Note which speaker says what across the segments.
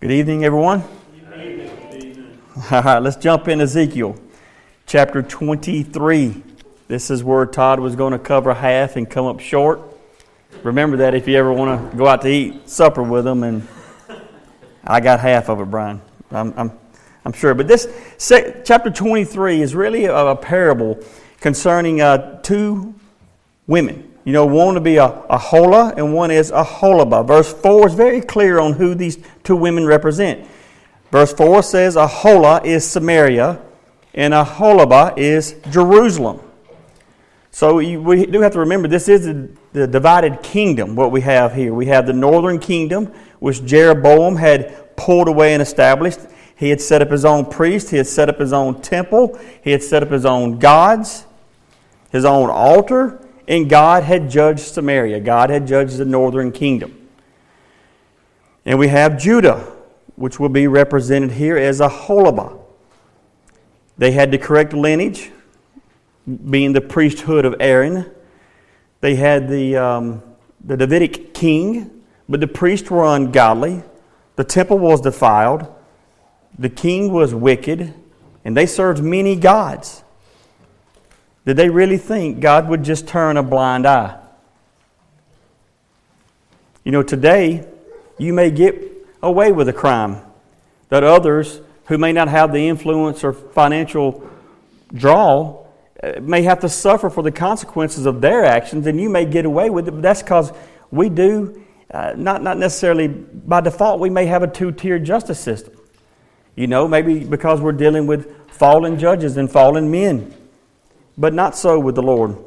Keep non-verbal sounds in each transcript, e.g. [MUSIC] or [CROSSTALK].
Speaker 1: Good evening, everyone. All right, [LAUGHS] let's jump in Ezekiel chapter 23. This is where Todd was going to cover half and come up short. Remember that if you ever want to go out to eat supper with them, and I got half of it, Brian. I'm, I'm, I'm sure. But this chapter 23 is really a, a parable concerning uh, two women you know, one to be a, Aholah and one is Aholibah. Verse 4 is very clear on who these two women represent. Verse 4 says Aholah is Samaria and Aholibah is Jerusalem. So we do have to remember this is the divided kingdom, what we have here. We have the northern kingdom, which Jeroboam had pulled away and established. He had set up his own priest, he had set up his own temple, he had set up his own gods, his own altar and God had judged Samaria. God had judged the northern kingdom. And we have Judah, which will be represented here as Aholibah. They had the correct lineage, being the priesthood of Aaron. They had the, um, the Davidic king, but the priests were ungodly. The temple was defiled. The king was wicked, and they served many gods. Did they really think God would just turn a blind eye? You know, today, you may get away with a crime that others who may not have the influence or financial draw uh, may have to suffer for the consequences of their actions, and you may get away with it, but that's because we do, uh, not, not necessarily by default, we may have a two tiered justice system. You know, maybe because we're dealing with fallen judges and fallen men. But not so with the Lord.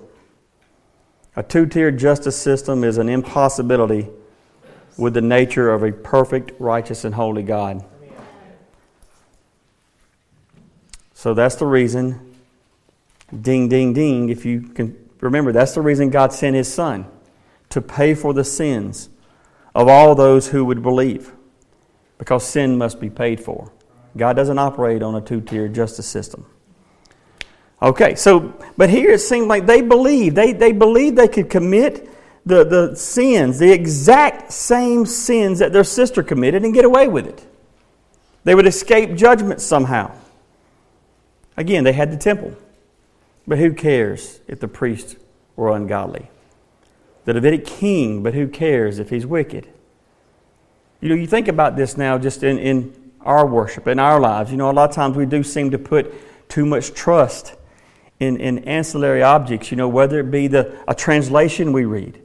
Speaker 1: A two tiered justice system is an impossibility with the nature of a perfect, righteous, and holy God. So that's the reason, ding, ding, ding, if you can remember, that's the reason God sent His Son to pay for the sins of all those who would believe, because sin must be paid for. God doesn't operate on a two tiered justice system. Okay, so, but here it seemed like they believed. They, they believed they could commit the, the sins, the exact same sins that their sister committed, and get away with it. They would escape judgment somehow. Again, they had the temple. But who cares if the priests were ungodly? The Davidic king, but who cares if he's wicked? You know, you think about this now just in, in our worship, in our lives. You know, a lot of times we do seem to put too much trust in, in ancillary objects, you know, whether it be the, a translation we read,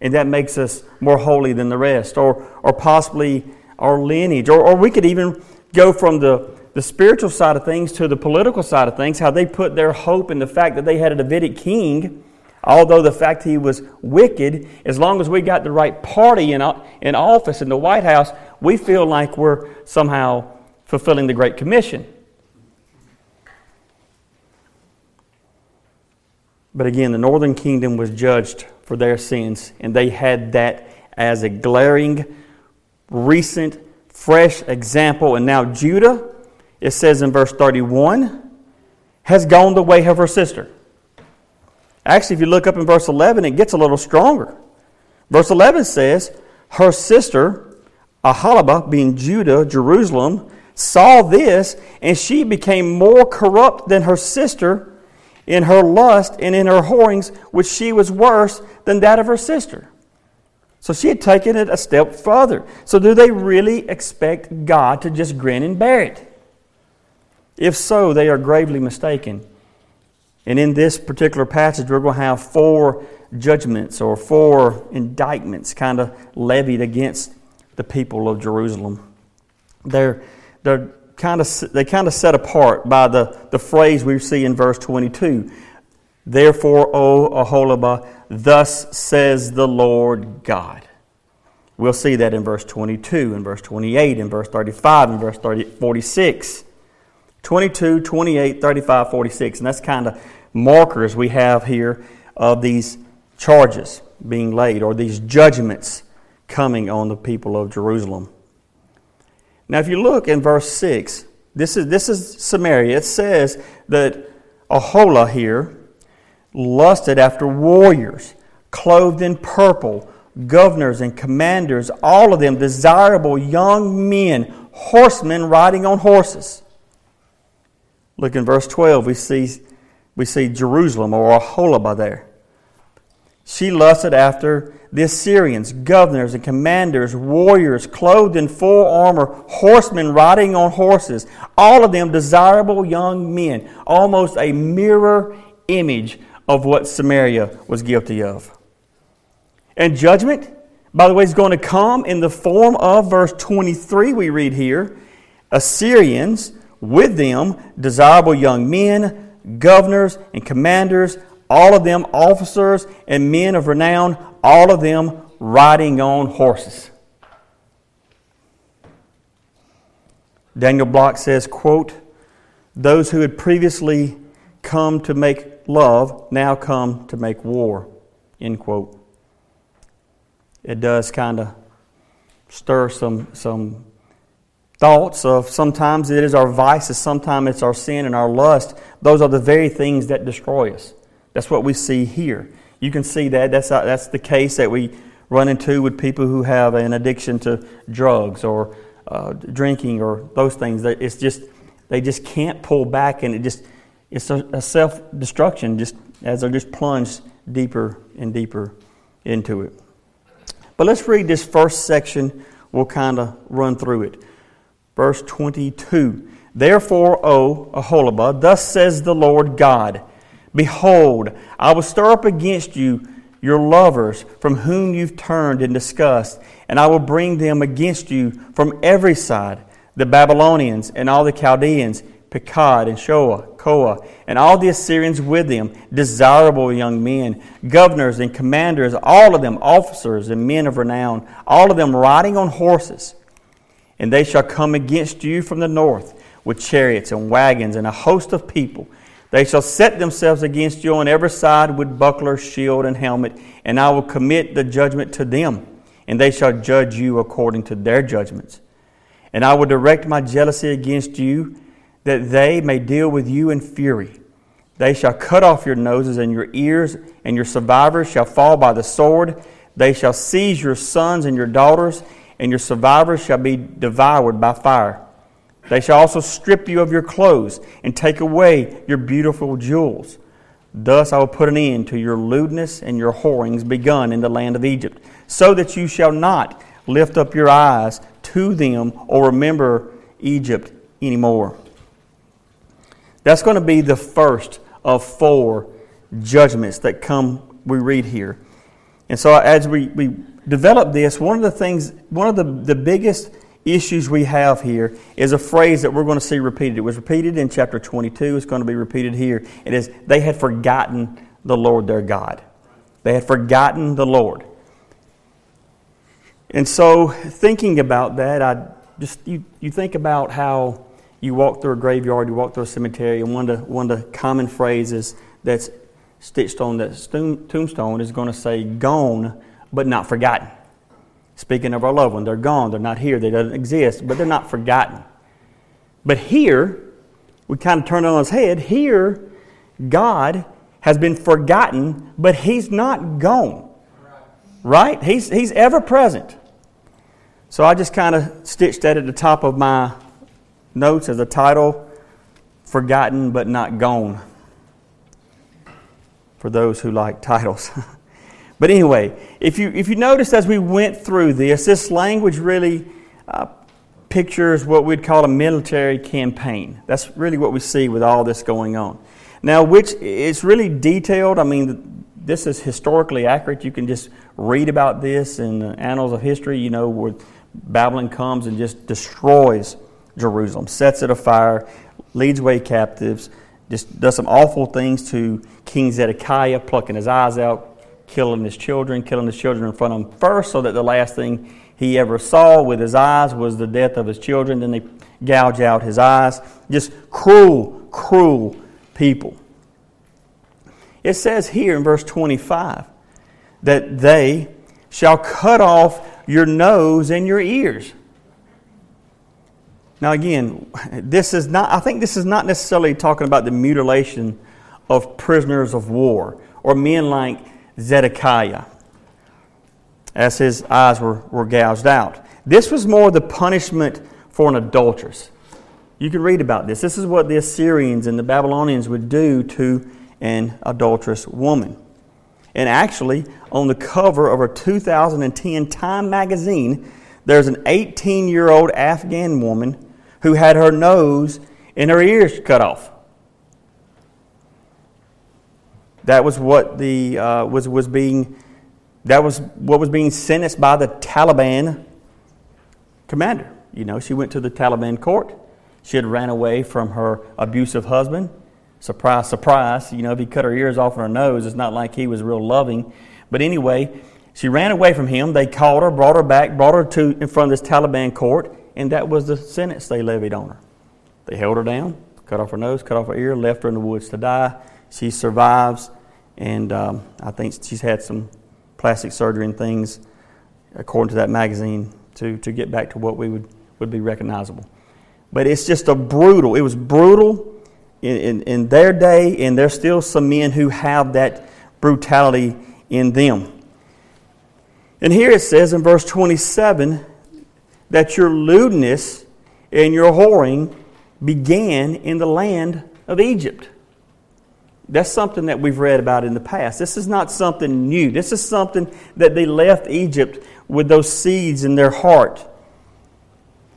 Speaker 1: and that makes us more holy than the rest, or, or possibly our lineage, or, or we could even go from the, the spiritual side of things to the political side of things, how they put their hope in the fact that they had a Davidic king, although the fact he was wicked, as long as we got the right party in, in office in the White House, we feel like we're somehow fulfilling the Great Commission. But again, the northern kingdom was judged for their sins, and they had that as a glaring, recent, fresh example. And now Judah, it says in verse 31, has gone the way of her sister. Actually, if you look up in verse 11, it gets a little stronger. Verse 11 says, Her sister, Aholibah, being Judah, Jerusalem, saw this, and she became more corrupt than her sister in her lust and in her whorings, which she was worse than that of her sister. So she had taken it a step further. So, do they really expect God to just grin and bear it? If so, they are gravely mistaken. And in this particular passage, we're going to have four judgments or four indictments kind of levied against the people of Jerusalem. They're, they're kind of, they kind of set apart by the, the phrase we see in verse 22. Therefore, O Aholibah, thus says the Lord God. We'll see that in verse 22, in verse 28, in verse 35, in verse 30, 46. 22, 28, 35, 46. And that's kind of markers we have here of these charges being laid or these judgments coming on the people of Jerusalem. Now, if you look in verse 6, this is, this is Samaria. It says that Aholah here lusted after warriors, clothed in purple, governors and commanders, all of them desirable young men, horsemen riding on horses. Look in verse 12, we see, we see Jerusalem or Aholibah there. She lusted after the Assyrians, governors and commanders, warriors, clothed in full armor, horsemen riding on horses, all of them desirable young men, almost a mirror image of what Samaria was guilty of. And judgment, by the way, is going to come in the form of verse 23 we read here Assyrians, with them desirable young men, governors and commanders, all of them officers and men of renown, all of them riding on horses. Daniel Block says, quote, those who had previously come to make love now come to make war, end quote. It does kind of stir some, some thoughts of sometimes it is our vices, sometimes it's our sin and our lust. Those are the very things that destroy us. That's what we see here. You can see that. That's, uh, that's the case that we run into with people who have an addiction to drugs or uh, drinking or those things. That it's just, they just can't pull back and it just, it's a, a self destruction just as they're just plunged deeper and deeper into it. But let's read this first section. We'll kind of run through it. Verse 22 Therefore, O Aholibah, thus says the Lord God Behold, I will stir up against you your lovers from whom you've turned in disgust, and I will bring them against you from every side the Babylonians and all the Chaldeans, Pekod and Shoa, Koa, and all the Assyrians with them, desirable young men, governors and commanders, all of them officers and men of renown, all of them riding on horses. And they shall come against you from the north with chariots and wagons and a host of people they shall set themselves against you on every side with buckler, shield, and helmet, and I will commit the judgment to them, and they shall judge you according to their judgments. And I will direct my jealousy against you, that they may deal with you in fury. They shall cut off your noses and your ears, and your survivors shall fall by the sword. They shall seize your sons and your daughters, and your survivors shall be devoured by fire. They shall also strip you of your clothes and take away your beautiful jewels. Thus I will put an end to your lewdness and your whorings begun in the land of Egypt, so that you shall not lift up your eyes to them or remember Egypt anymore. That's going to be the first of four judgments that come, we read here. And so as we, we develop this, one of the things, one of the, the biggest issues we have here is a phrase that we're going to see repeated. It was repeated in chapter 22, it's going to be repeated here. It is, they had forgotten the Lord their God. They had forgotten the Lord. And so, thinking about that, I just you, you think about how you walk through a graveyard, you walk through a cemetery, and one of the, one of the common phrases that's stitched on that tombstone is going to say, gone, but not forgotten. Speaking of our loved one, they're gone, they're not here, they don't exist, but they're not forgotten. But here, we kind of turn it on its head. Here, God has been forgotten, but He's not gone. Right? He's, he's ever present. So I just kind of stitched that at the top of my notes as a title Forgotten but Not Gone. For those who like titles. [LAUGHS] But anyway, if you, if you notice as we went through this, this language really uh, pictures what we'd call a military campaign. That's really what we see with all this going on. Now, which it's really detailed. I mean, this is historically accurate. You can just read about this in the annals of history, you know, where Babylon comes and just destroys Jerusalem, sets it afire, leads away captives, just does some awful things to King Zedekiah, plucking his eyes out, killing his children, killing his children in front of him first, so that the last thing he ever saw with his eyes was the death of his children. Then they gouge out his eyes. Just cruel, cruel people. It says here in verse 25 that they shall cut off your nose and your ears. Now, again, this is not, I think this is not necessarily talking about the mutilation of prisoners of war or men like Zedekiah as his eyes were, were gouged out. This was more the punishment for an adulteress. You can read about this. This is what the Assyrians and the Babylonians would do to an adulterous woman. And actually, on the cover of a 2010 Time magazine, there's an 18 year old Afghan woman who had her nose and her ears cut off. That was what the uh, was was being that was what was being sentenced by the Taliban commander. You know, she went to the Taliban court. She had ran away from her abusive husband. Surprise, surprise. You know, if he cut her ears off and her nose, it's not like he was real loving. But anyway, she ran away from him. They called her, brought her back, brought her to in front of this Taliban court, and that was the sentence they levied on her. They held her down, cut off her nose, cut off her ear, left her in the woods to die. She survives, and um, I think she's had some plastic surgery and things, according to that magazine, to, to get back to what we would, would be recognizable. But it's just a brutal, it was brutal in, in, in their day, and there's still some men who have that brutality in them. And here it says in verse 27 that your lewdness and your whoring began in the land of Egypt. That's something that we've read about in the past. This is not something new. This is something that they left Egypt with those seeds in their heart.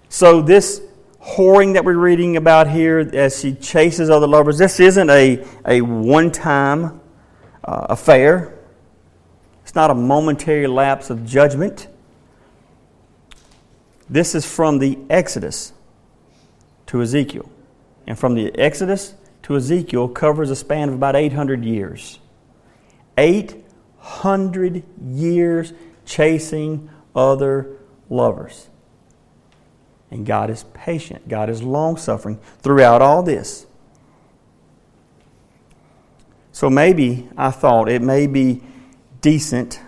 Speaker 1: So, this whoring that we're reading about here as she chases other lovers, this isn't a, a one time uh, affair. It's not a momentary lapse of judgment. This is from the Exodus to Ezekiel. And from the Exodus to Ezekiel covers a span of about 800 years. 800 years chasing other lovers. And God is patient, God is long suffering throughout all this. So maybe I thought it may be decent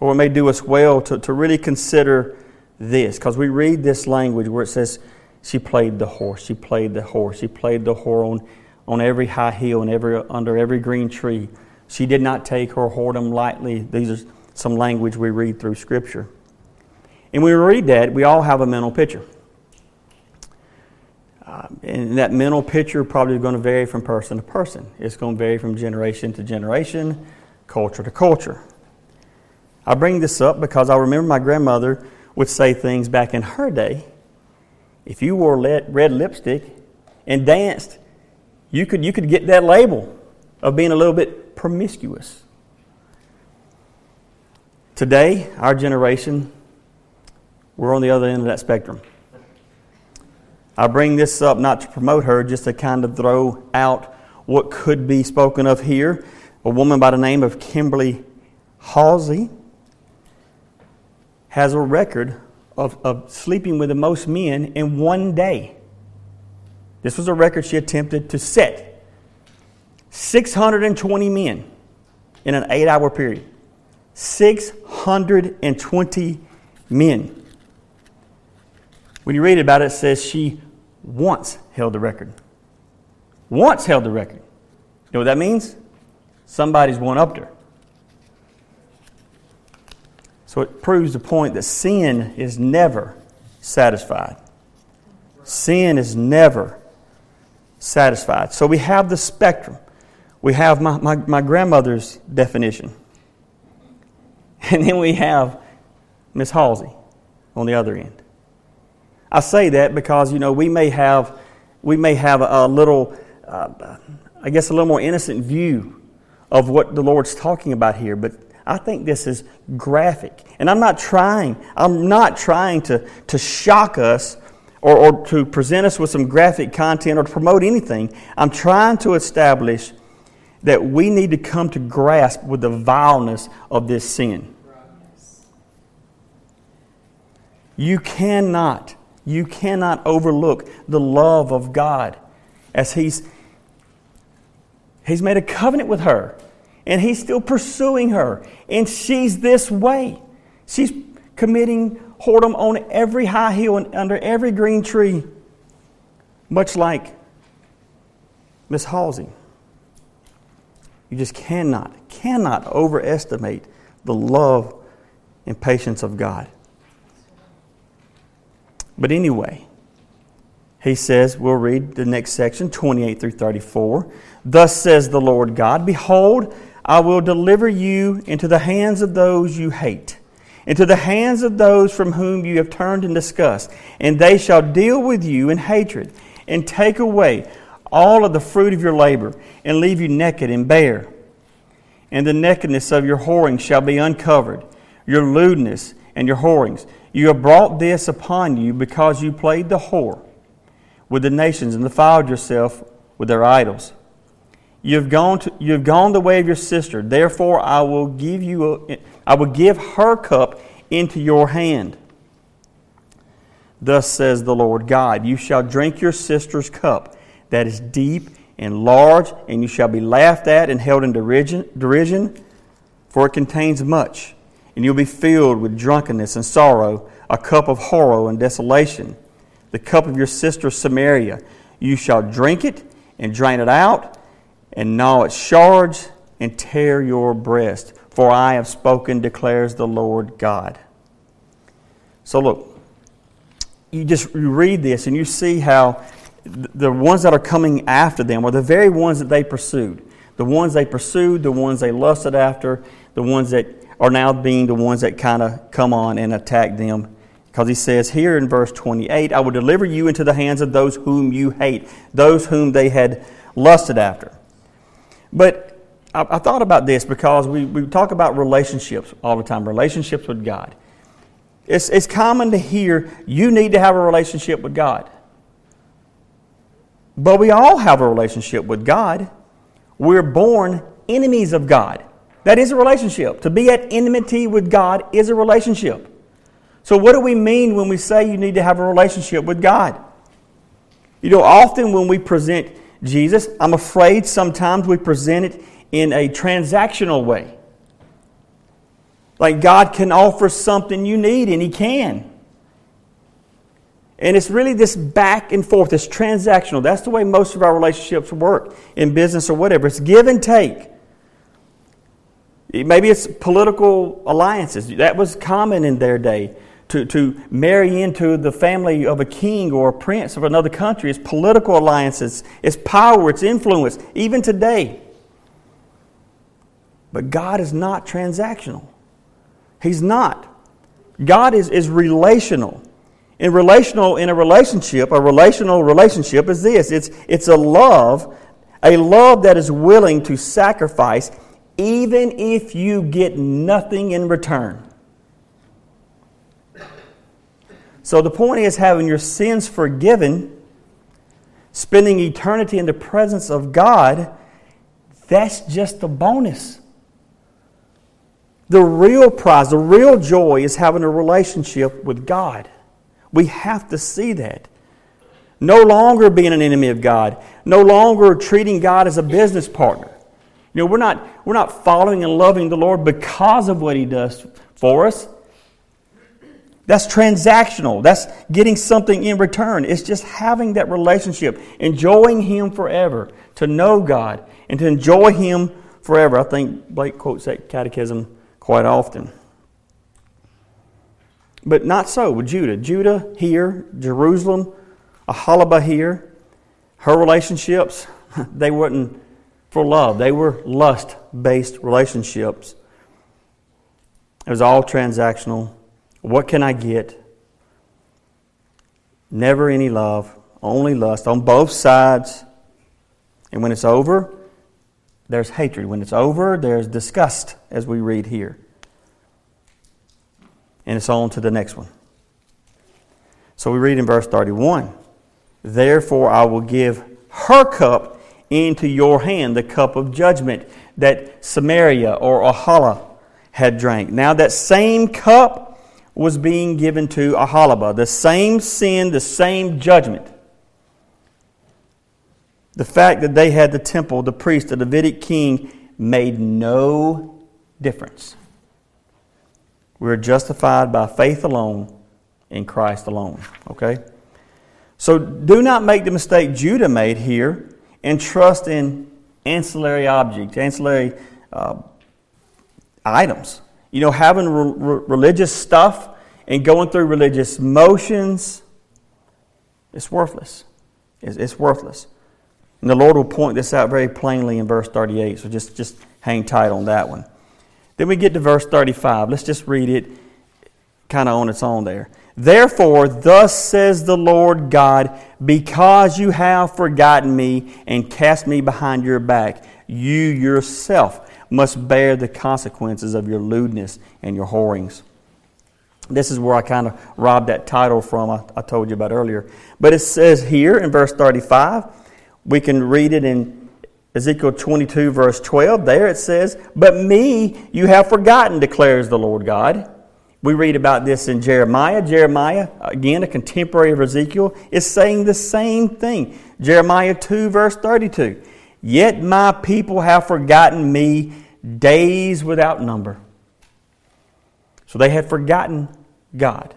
Speaker 1: or it may do us well to, to really consider this because we read this language where it says, She played the horse, she played the horse, she played the whore on, on every high hill and every, under every green tree. She did not take her whoredom lightly. These are some language we read through Scripture. And when we read that, we all have a mental picture. Uh, and that mental picture probably is going to vary from person to person. It's going to vary from generation to generation, culture to culture. I bring this up because I remember my grandmother would say things back in her day. If you wore red lipstick and danced, you could, you could get that label of being a little bit promiscuous. Today, our generation, we're on the other end of that spectrum. I bring this up not to promote her, just to kind of throw out what could be spoken of here. A woman by the name of Kimberly Halsey has a record of, of sleeping with the most men in one day. This was a record she attempted to set 620 men in an eight hour period. 620 men. When you read about it, it says she once held the record. Once held the record. You know what that means? Somebody's one upped her. So it proves the point that sin is never satisfied. Sin is never satisfied. So we have the spectrum. We have my, my, my grandmother's definition. [LAUGHS] And then we have Miss Halsey on the other end. I say that because, you know, we may have, we may have a, little, uh, I guess, a little more innocent view of what the Lord's talking about here, but I think this is graphic. And I'm not trying, I'm not trying to, to shock us or, or to present us with some graphic content or to promote anything. I'm trying to establish that we need to come to grasp with the vileness of this sin. You cannot, you cannot overlook the love of God as He's He's made a covenant with her and He's still pursuing her. And she's this way. She's committing whoredom on every high hill and under every green tree, much like Miss Halsey. You just cannot, cannot overestimate the love and patience of God. But anyway, he says, we'll read the next section, 28 through 34. Thus says the Lord God Behold, I will deliver you into the hands of those you hate, into the hands of those from whom you have turned in disgust, and they shall deal with you in hatred, and take away all of the fruit of your labor, and leave you naked and bare. And the nakedness of your whoring shall be uncovered, your lewdness and your whorings. You have brought this upon you because you played the whore with the nations and defiled yourself with their idols. You have gone, to, you have gone the way of your sister. Therefore, I will give you, a, I will give her cup into your hand. Thus says the Lord God: You shall drink your sister's cup, that is deep and large, and you shall be laughed at and held in derision, derision for it contains much. And you'll be filled with drunkenness and sorrow, a cup of horror and desolation the cup of your sister Samaria. You shall drink it and drain it out, and gnaw its shards and tear your breast. For I have spoken, declares the Lord God. So look, you just you read this and you see how the ones that are coming after them are the very ones that they pursued. The ones they pursued, the ones they lusted after, the ones that are now being the ones that kind of come on and attack them because he says here in verse 28, I will deliver you into the hands of those whom you hate, those whom they had lusted after. But I, I thought about this because we, we talk about relationships all the time, relationships with God. It's, it's common to hear you need to have a relationship with God. But we all have a relationship with God. We're born enemies of God. That is a relationship. To be at enmity with God is a relationship. So, what do we mean when we say you need to have a relationship with God? You know, often when we present Jesus, I'm afraid sometimes we present it in a transactional way. Like God can offer something you need, and He can. And it's really this back and forth, this transactional. That's the way most of our relationships work in business or whatever. It's give and take. Maybe it's political alliances. That was common in their day to, to marry into the family of a king or a prince of another country. It's political alliances, it's power, it's influence, even today. But God is not transactional. He's not. God is, is relational. In relational, in a relationship, a relational relationship is this it's, it's a love, a love that is willing to sacrifice even if you get nothing in return. So the point is having your sins forgiven, spending eternity in the presence of God, that's just a bonus. The real prize, the real joy is having a relationship with God. We have to see that. No longer being an enemy of God, no longer treating God as a business partner. You know, we're not, we're not following and loving the Lord because of what He does for us. That's transactional. That's getting something in return. It's just having that relationship, enjoying Him forever, to know God and to enjoy Him forever. I think Blake quotes that catechism quite often. But not so with Judah. Judah here, Jerusalem, Aholibah here, her relationships, [LAUGHS] they weren't for love. They were lust based relationships. It was all transactional what can I get? Never any love, only lust on both sides. And when it's over, there's hatred. When it's over, there's disgust, as we read here. And it's on to the next one. So we read in verse 31 Therefore, I will give her cup into your hand, the cup of judgment that Samaria or Aholah had drank. Now, that same cup was being given to Aholibah. The same sin, the same judgment. The fact that they had the temple, the priest, the Davidic king, made no difference. We are justified by faith alone in Christ alone. Okay? So do not make the mistake Judah made here and trust in ancillary objects, ancillary uh, items. You know, having re- religious stuff and going through religious motions, it's worthless. It's, it's worthless. And the Lord will point this out very plainly in verse 38. So just, just hang tight on that one. Then we get to verse 35. Let's just read it kind of on its own there. Therefore, thus says the Lord God, because you have forgotten me and cast me behind your back, you yourself must bear the consequences of your lewdness and your whorings. This is where I kind of robbed that title from, I, I told you about earlier. But it says here in verse 35, we can read it in Ezekiel 22, verse 12. There it says, But me you have forgotten, declares the Lord God. We read about this in Jeremiah. Jeremiah, again, a contemporary of Ezekiel, is saying the same thing. Jeremiah 2, verse 32. Yet my people have forgotten me days without number. So they had forgotten God.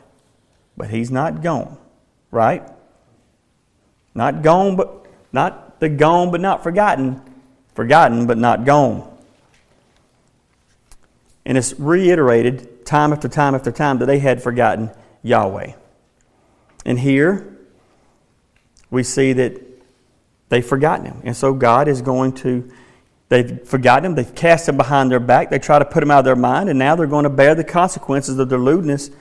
Speaker 1: But He's not gone, right? Not gone, but not the gone, but not forgotten. Forgotten, but not gone. And it's reiterated time after time after time that they had forgotten Yahweh. And here we see that they've forgotten Him. And so God is going to They've forgotten him. They've cast him behind their back. They try to put him out of their mind, and now they're going to bear the consequences of their lewdness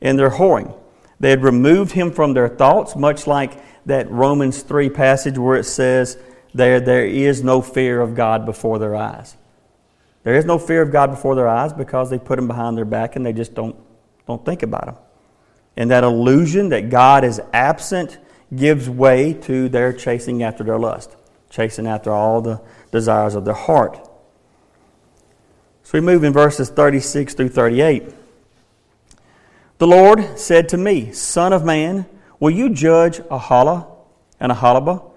Speaker 1: and their whoring. They had removed him from their thoughts, much like that Romans 3 passage where it says, there, there is no fear of God before their eyes. There is no fear of God before their eyes because they put him behind their back and they just don't, don't think about him. And that illusion that God is absent gives way to their chasing after their lust, chasing after all the desires of their heart. So we move in verses 36 through 38. The Lord said to me, Son of man, will you judge Aholah and Aholibah?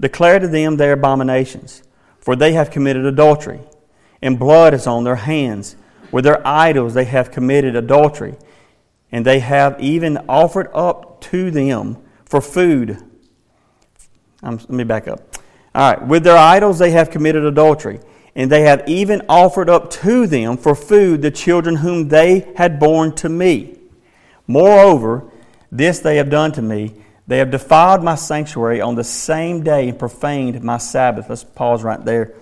Speaker 1: Declare to them their abominations, for they have committed adultery, and blood is on their hands. With their idols they have committed adultery, and they have even offered up to them for food. Let me back up. All right, with their idols they have committed adultery, and they have even offered up to them for food the children whom they had born to me. Moreover, this they have done to me. They have defiled my sanctuary on the same day and profaned my Sabbath. Let's pause right there.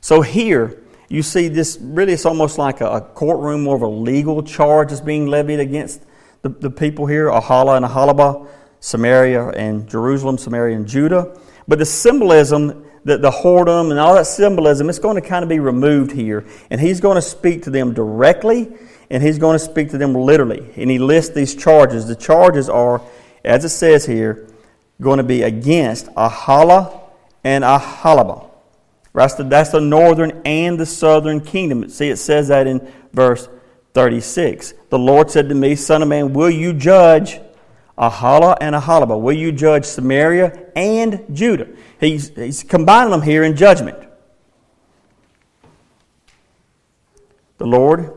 Speaker 1: So here, you see this really, it's almost like a, courtroom, more of a legal charge is being levied against the, the people here, Aholah and Aholibah, Samaria and Jerusalem, Samaria and Judah. But the symbolism, the, the whoredom and all that symbolism, it's going to kind of be removed here. And he's going to speak to them directly and he's going to speak to them literally. And he lists these charges. The charges are, as it says here, going to be against Aholah and Aholibah. That's the, that's the northern and the southern kingdom. See, it says that in verse 36. The Lord said to me, Son of man, will you judge Aholah and Aholibah. Will you judge Samaria and Judah? He's, he's combining them here in judgment. The Lord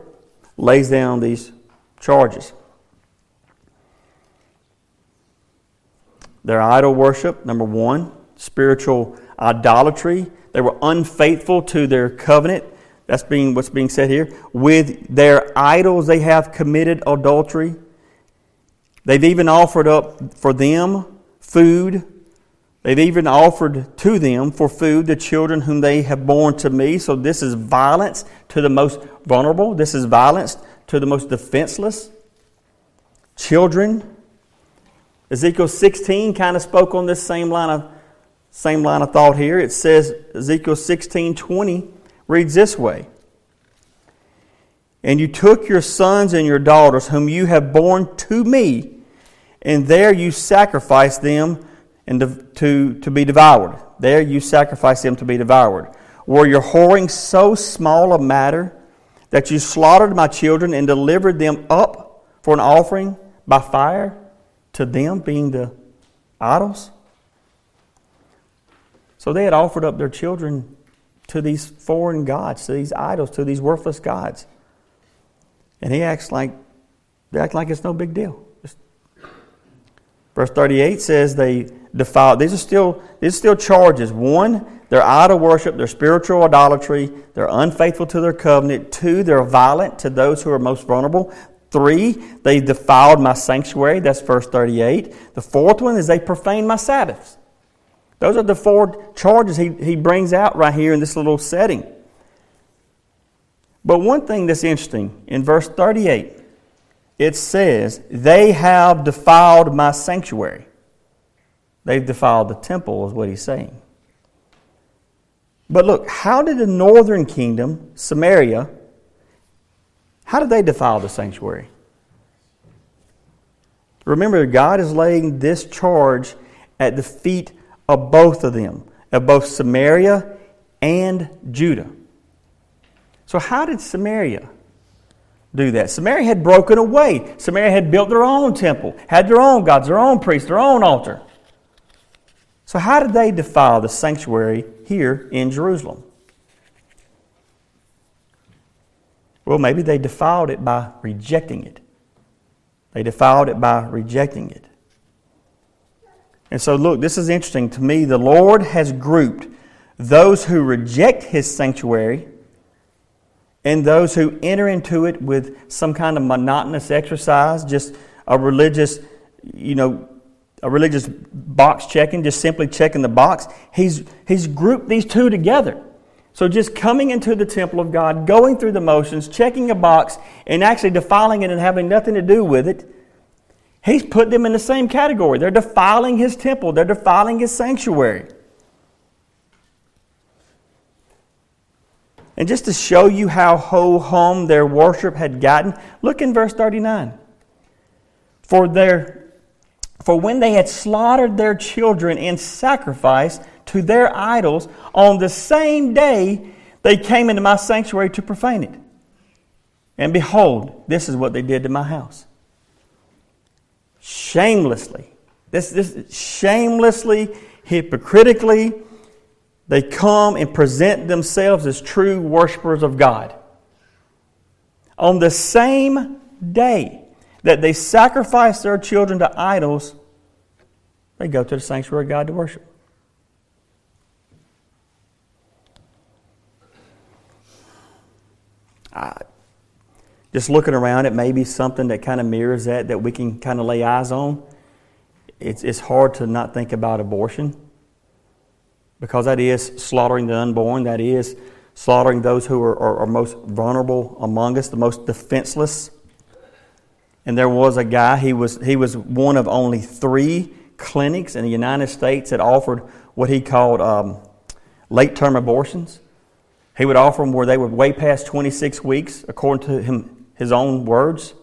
Speaker 1: lays down these charges. Their idol worship, number one, spiritual idolatry. They were unfaithful to their covenant. That's being what's being said here. With their idols, they have committed adultery. They've even offered up for them food. They've even offered to them for food the children whom they have borne to me. So this is violence to the most vulnerable. This is violence to the most defenseless. Children. Ezekiel 16 kind of spoke on this same line of same line of thought here. It says Ezekiel 16 20 reads this way. And you took your sons and your daughters, whom you have borne to me, and there you sacrificed them and to, to be devoured. There you sacrificed them to be devoured. Were your whoring so small a matter that you slaughtered my children and delivered them up for an offering by fire to them, being the idols? So they had offered up their children to these foreign gods, to these idols, to these worthless gods. And he acts like they act like it's no big deal. Verse 38 says they defile. These are still, these are still charges. One, they're idol worship, they're spiritual idolatry, they're unfaithful to their covenant. Two, they're violent to those who are most vulnerable. three, they defiled my sanctuary. That's verse 38. The fourth one is they profaned my Sabbaths. Those are the four charges he, he brings out right here in this little setting. But one thing that's interesting, in verse 38, it says, They have defiled my sanctuary. They've defiled the temple, is what he's saying. But look, how did the northern kingdom, Samaria, how did they defile the sanctuary? Remember, God is laying this charge at the feet of both of them, of both Samaria and Judah. So, how did Samaria do that? Samaria had broken away. Samaria had built their own temple, had their own gods, their own priests, their own altar. So, how did they defile the sanctuary here in Jerusalem? Well, maybe they defiled it by rejecting it. They defiled it by rejecting it. And so, look, this is interesting. To me, the Lord has grouped those who reject His sanctuary and those who enter into it with some kind of monotonous exercise, just a religious, you know, a religious box checking, just simply checking the box. He's, he's grouped these two together. So just coming into the temple of God, going through the motions, checking a box, and actually defiling it and having nothing to do with it, he's put them in the same category. They're defiling his temple, they're defiling his sanctuary. And just to show you how ho hum their worship had gotten, look in verse 39. For, their, for when they had slaughtered their children in sacrifice to their idols, on the same day they came into my sanctuary to profane it. And behold, this is what they did to my house. Shamelessly. This, this shamelessly, hypocritically, they come and present themselves as true worshipers of God. On the same day that they sacrifice their children to idols, they go to the sanctuary of God to worship. I, just looking around, it may be something that kind of mirrors that that we can kind of lay eyes on. It's, it's hard to not think about abortion because that is slaughtering the unborn, that is slaughtering those who are, are, are most vulnerable among us, the most defenseless. And there was a guy, he was, he was one of only three clinics in the United States that offered what he called um, late term abortions. He would offer them where they were way past 26 weeks, according to him, his own words.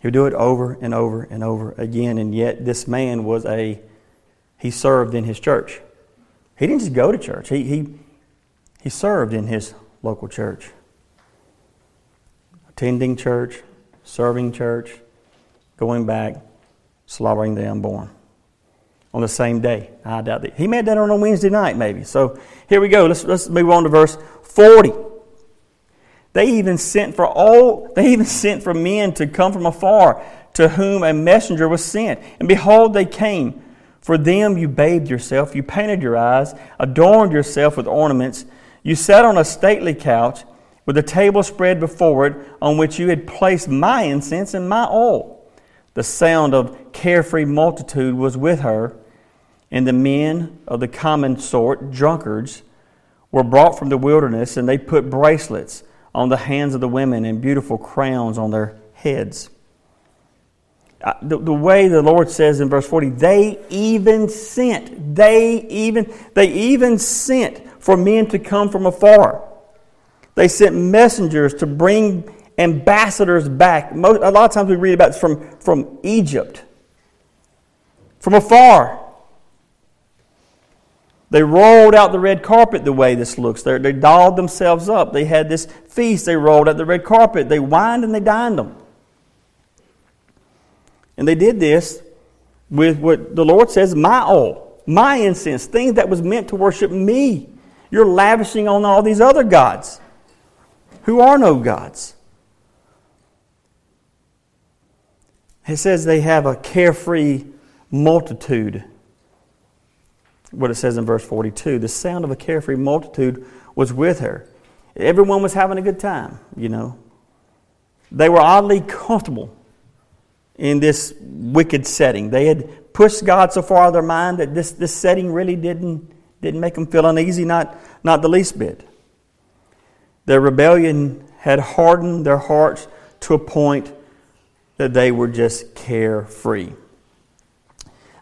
Speaker 1: He would do it over and over and over again, and yet this man was a he served in his church. He didn't just go to church, he, he, he served in his local church. Attending church, serving church, going back, slaughtering the unborn on the same day. I doubt that. He made that on a Wednesday night, maybe. So here we go. Let's, let's move on to verse 40. They even sent for all they even sent for men to come from afar, to whom a messenger was sent. And behold, they came for them you bathed yourself, you painted your eyes, adorned yourself with ornaments. You sat on a stately couch with a table spread before it on which you had placed my incense and my oil. The sound of carefree multitude was with her, and the men of the common sort, drunkards, were brought from the wilderness, and they put bracelets on the hands of the women and beautiful crowns on their heads. The, the way the Lord says in verse 40, they even sent, they even, they even sent for men to come from afar. They sent messengers to bring ambassadors back. Most, a lot of times we read about from, from Egypt, from afar. They rolled out the red carpet the way this looks. They, they dolled themselves up. They had this feast. They rolled out the red carpet. They wined and they dined them. And they did this with what the Lord says, my oil, my incense, things that was meant to worship me. You're lavishing on all these other gods who are no gods. It says they have a carefree multitude. What it says in verse 42 the sound of a carefree multitude was with her. Everyone was having a good time, you know. they were oddly comfortable in this wicked setting. They had pushed God so far out of their mind that this, this setting really didn't, didn't make them feel uneasy, not, not the least bit. Their rebellion had hardened their hearts to a point that they were just carefree.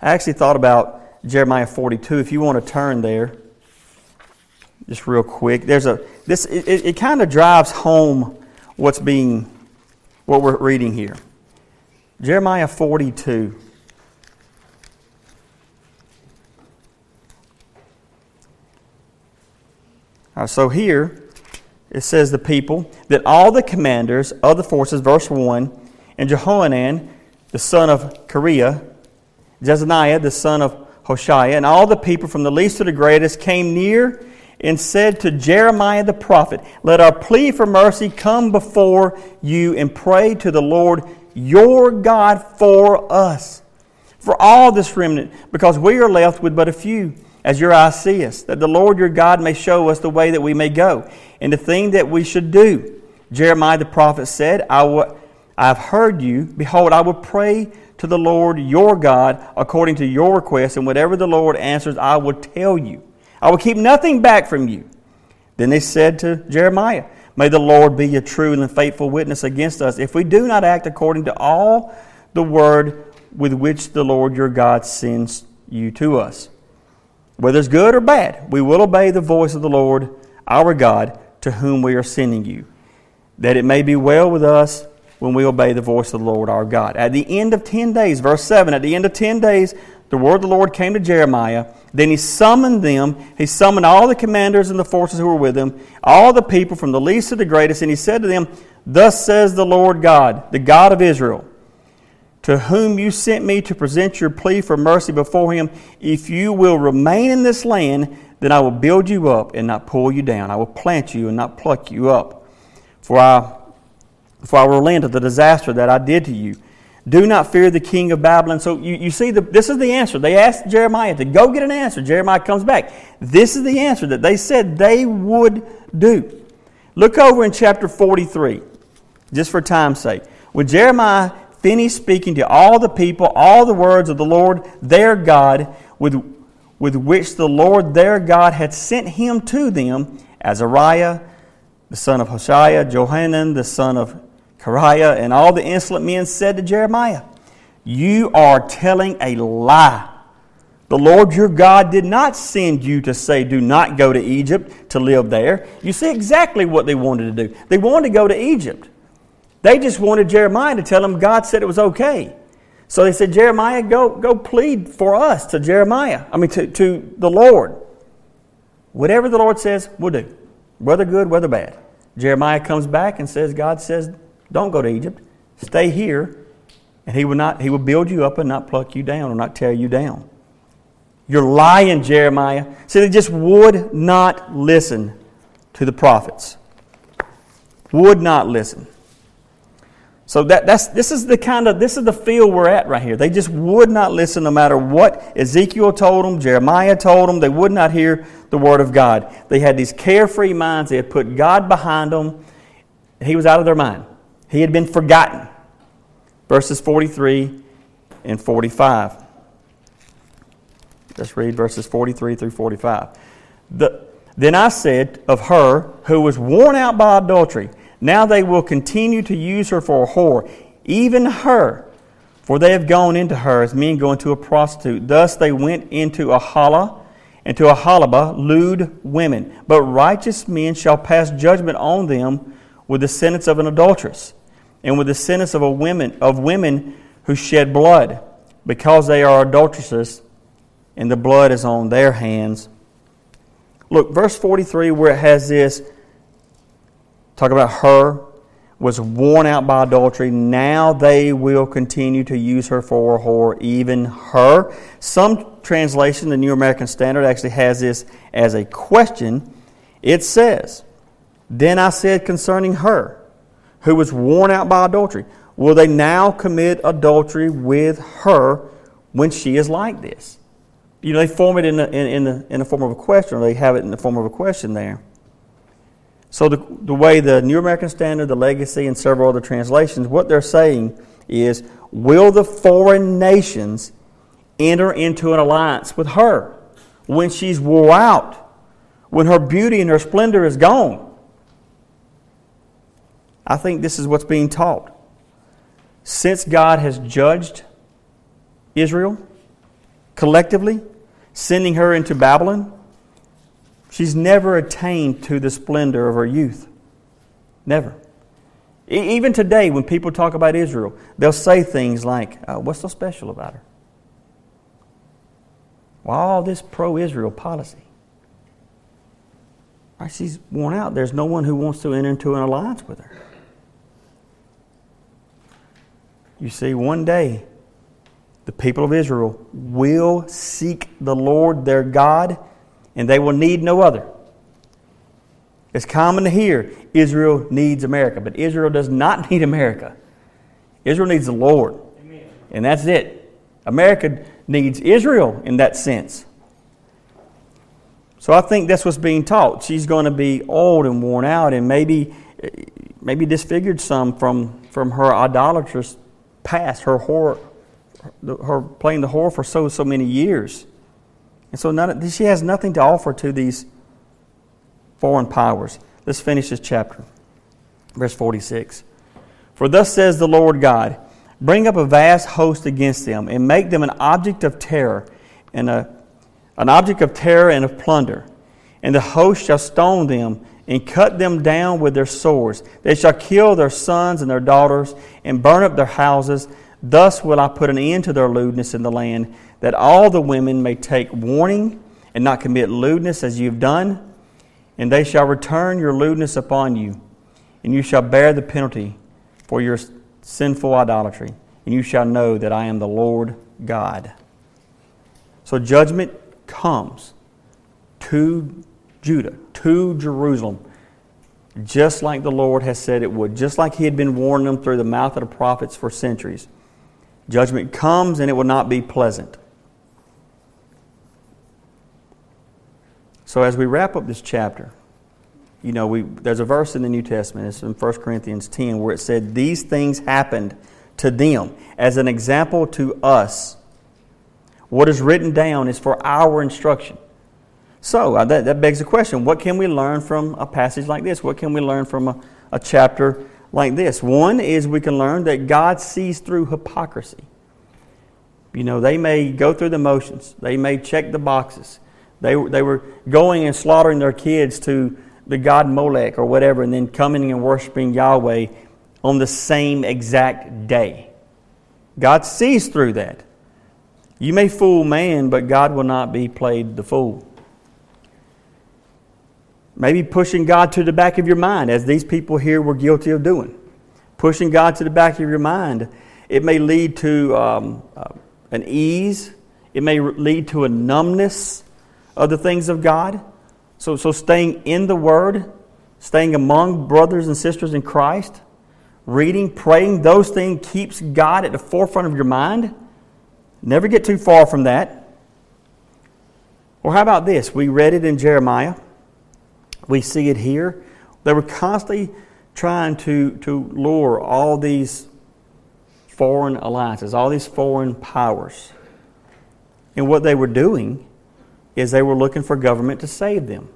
Speaker 1: I actually thought about Jeremiah 42. If you want to turn there, just real quick. There's a this it, it kind of drives home what's being what we're reading here. Jeremiah 42. Right, so here it says the people that all the commanders of the forces, verse 1, and Jehohanan, the son of Kareah, Jezaniah, the son of Hoshea, and all the people from the least to the greatest came near and said to Jeremiah the prophet, Let our plea for mercy come before you and pray to the Lord your God for us, for all this remnant, because we are left with but a few, as your eyes see us, that the Lord your God may show us the way that we may go, and the thing that we should do. Jeremiah the prophet said, I, will, I have heard you. Behold, I will pray to the Lord your God according to your request, and whatever the Lord answers, I will tell you. I will keep nothing back from you. Then they said to Jeremiah, May the Lord be a true and faithful witness against us if we do not act according to all the word with which the Lord your God sends you to us. Whether it's good or bad, we will obey the voice of the Lord our God to whom we are sending you, that it may be well with us when we obey the voice of the Lord our God. At the end of 10 days, verse 7, at the end of 10 days, the word of the Lord came to Jeremiah. Then he summoned them. He summoned all the commanders and the forces who were with him, all the people from the least to the greatest, and he said to them, Thus says the Lord God, the God of Israel, to whom you sent me to present your plea for mercy before him. If you will remain in this land, then I will build you up and not pull you down. I will plant you and not pluck you up. For I, for I relent of the disaster that I did to you do not fear the king of Babylon. So you, you see, the, this is the answer. They asked Jeremiah to go get an answer. Jeremiah comes back. This is the answer that they said they would do. Look over in chapter 43, just for time's sake. When Jeremiah finished speaking to all the people, all the words of the Lord their God, with, with which the Lord their God had sent him to them, Azariah, the son of Hoshea, Johanan, the son of Kareah and all the insolent men said to Jeremiah, You are telling a lie. The Lord your God did not send you to say, Do not go to Egypt to live there. You see exactly what they wanted to do. They wanted to go to Egypt. They just wanted Jeremiah to tell them God said it was okay. So they said, Jeremiah, go, go plead for us to Jeremiah, I mean, to, to the Lord. Whatever the Lord says, we'll do, whether good, whether bad. Jeremiah comes back and says, God says don't go to Egypt. Stay here, and he will not he will build you up and not pluck you down or not tear you down. You're lying, Jeremiah. See, they just would not listen to the prophets. Would not listen. So that, that's this is the kind of this is the field we're at right here. They just would not listen no matter what Ezekiel told them, Jeremiah told them, they would not hear the word of God. They had these carefree minds, they had put God behind them, he was out of their mind. He had been forgotten. Verses 43 and 45. Let's read verses 43 through 45. The, then I said of her who was worn out by adultery, Now they will continue to use her for a whore, even her, for they have gone into her as men go into a prostitute. Thus they went into a Aholah, and to Aholibah lewd women. But righteous men shall pass judgment on them with the sentence of an adulteress, and with the sentence of a women of women who shed blood, because they are adulteresses, and the blood is on their hands. Look, verse 43, where it has this, talk about her, was worn out by adultery. Now they will continue to use her for a whore, even her. Some translation, the New American Standard, actually has this as a question. It says, then I said concerning her, who was worn out by adultery, will they now commit adultery with her when she is like this? You know, they form it in the, in, in the, in the form of a question, or they have it in the form of a question there. So, the, the way the New American Standard, the Legacy, and several other translations, what they're saying is Will the foreign nations enter into an alliance with her when she's wore out, when her beauty and her splendor is gone? I think this is what's being taught. Since God has judged Israel collectively, sending her into Babylon, she's never attained to the splendor of her youth. Never. Even today, when people talk about Israel, they'll say things like, uh, What's so special about her? Why all this pro Israel policy? Right, she's worn out. There's no one who wants to enter into an alliance with her. You see, one day, the people of Israel will seek the Lord their God, and they will need no other. It's common to hear Israel needs America, but Israel does not [LAUGHS] need America. Israel needs the Lord. Amen. And that's it. America needs Israel in that sense. So I think that's what's being taught. She's going to be old and worn out and maybe eh, maybe disfigured some from, from her idolatrous past, her horror, her playing the whore for so so many years. And so none, she has nothing to offer to these foreign powers. Let's finish this chapter. Verse 46. For thus says the Lord God Bring up a vast host against them, and make them an object of terror, and a, an object of terror and of plunder. And the host shall stone them, and cut them down with their swords. They shall kill their sons and their daughters, and burn up their houses. Thus will I put an end to their lewdness in the land, that all the women may take warning and not commit lewdness as you have done and they shall return your lewdness upon you, and you shall bear the penalty for your sinful idolatry, and you shall know that I am the Lord God. So judgment comes to Judah, to Jerusalem, just like the Lord has said it would, just like He had been warning them through the mouth of the prophets for centuries. Judgment comes and it will not be pleasant. So as we wrap up this chapter, you know, we, there's a verse in the New Testament, it's in 1 Corinthians 10, where it said, These things happened to them as an example to us. What is written down is for our instruction. So uh, that, that begs the question what can we learn from a passage like this? What can we learn from a, a chapter like this? One is we can learn that God sees through hypocrisy. You know, they may go through the motions, they may check the boxes, they, they were going and slaughtering their kids to the god Molech or whatever, and then coming and worshiping Yahweh on the same exact day. God sees through that. You may fool man, but God will not be played the fool. Maybe pushing God to the back of your mind, as these people here were guilty of doing. Pushing God to the back of your mind, it may lead to um, uh, an ease, it may lead to a numbness of the things of God. So, so staying in the Word, staying among brothers and sisters in Christ, reading, praying, those things keeps God at the forefront of your mind. Never get too far from that. Or how about this? We read it in Jeremiah. We see it here. They were constantly trying to, to lure all these foreign alliances, all these foreign powers. And what they were doing is they were looking for government to save them.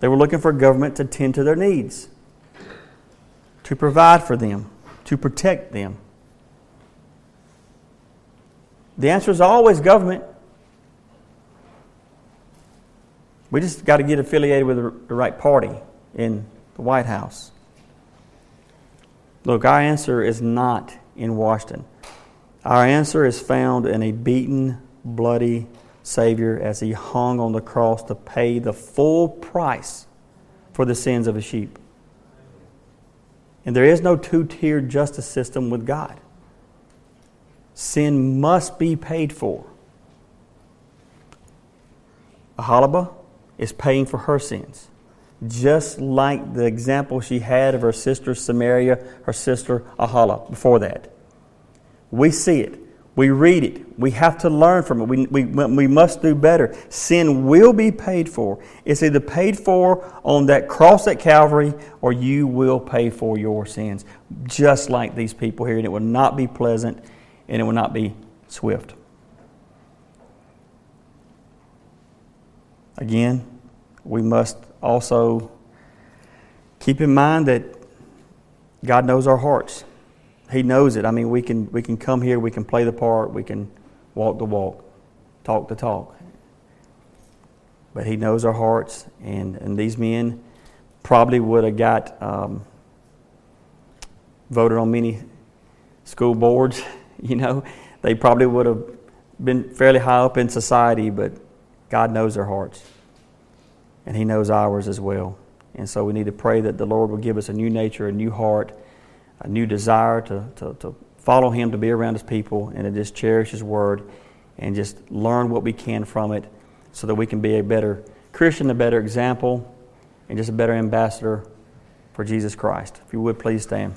Speaker 1: They were looking for government to tend to their needs, to provide for them, to protect them. The answer is always government. We just got to get affiliated with the right party in the White House. Look, our answer is not in Washington. Our answer is found in a beaten bloody Savior as he hung on the cross to pay the full price for the sins of a sheep. And there is no two tiered justice system with God. Sin must be paid for. Aholibah is paying for her sins, just like the example she had of her sister Samaria, her sister Aholah before that. We see it. We read it. We have to learn from it. We, we, we must do better. Sin will be paid for. It's either paid for on that cross at Calvary or you will pay for your sins, just like these people here. And it will not be pleasant and it will not be swift. Again, we must also keep in mind that God knows our hearts. He knows it. I mean, we can, we can come here, we can play the part, we can walk the walk, talk the talk. But He knows our hearts, and, and these men probably would have got um, voted on many school boards. [LAUGHS] You know, they probably would have been fairly high up in society, but God knows their hearts, and He knows ours as well. And so we need to pray that the Lord will give us a new nature, a new heart a new desire to, to, to follow Him, to be around His people, and to just cherish His Word and just learn what we can from it so that we can be a better Christian, a better example, and just a better ambassador for Jesus Christ. If you would, please stand.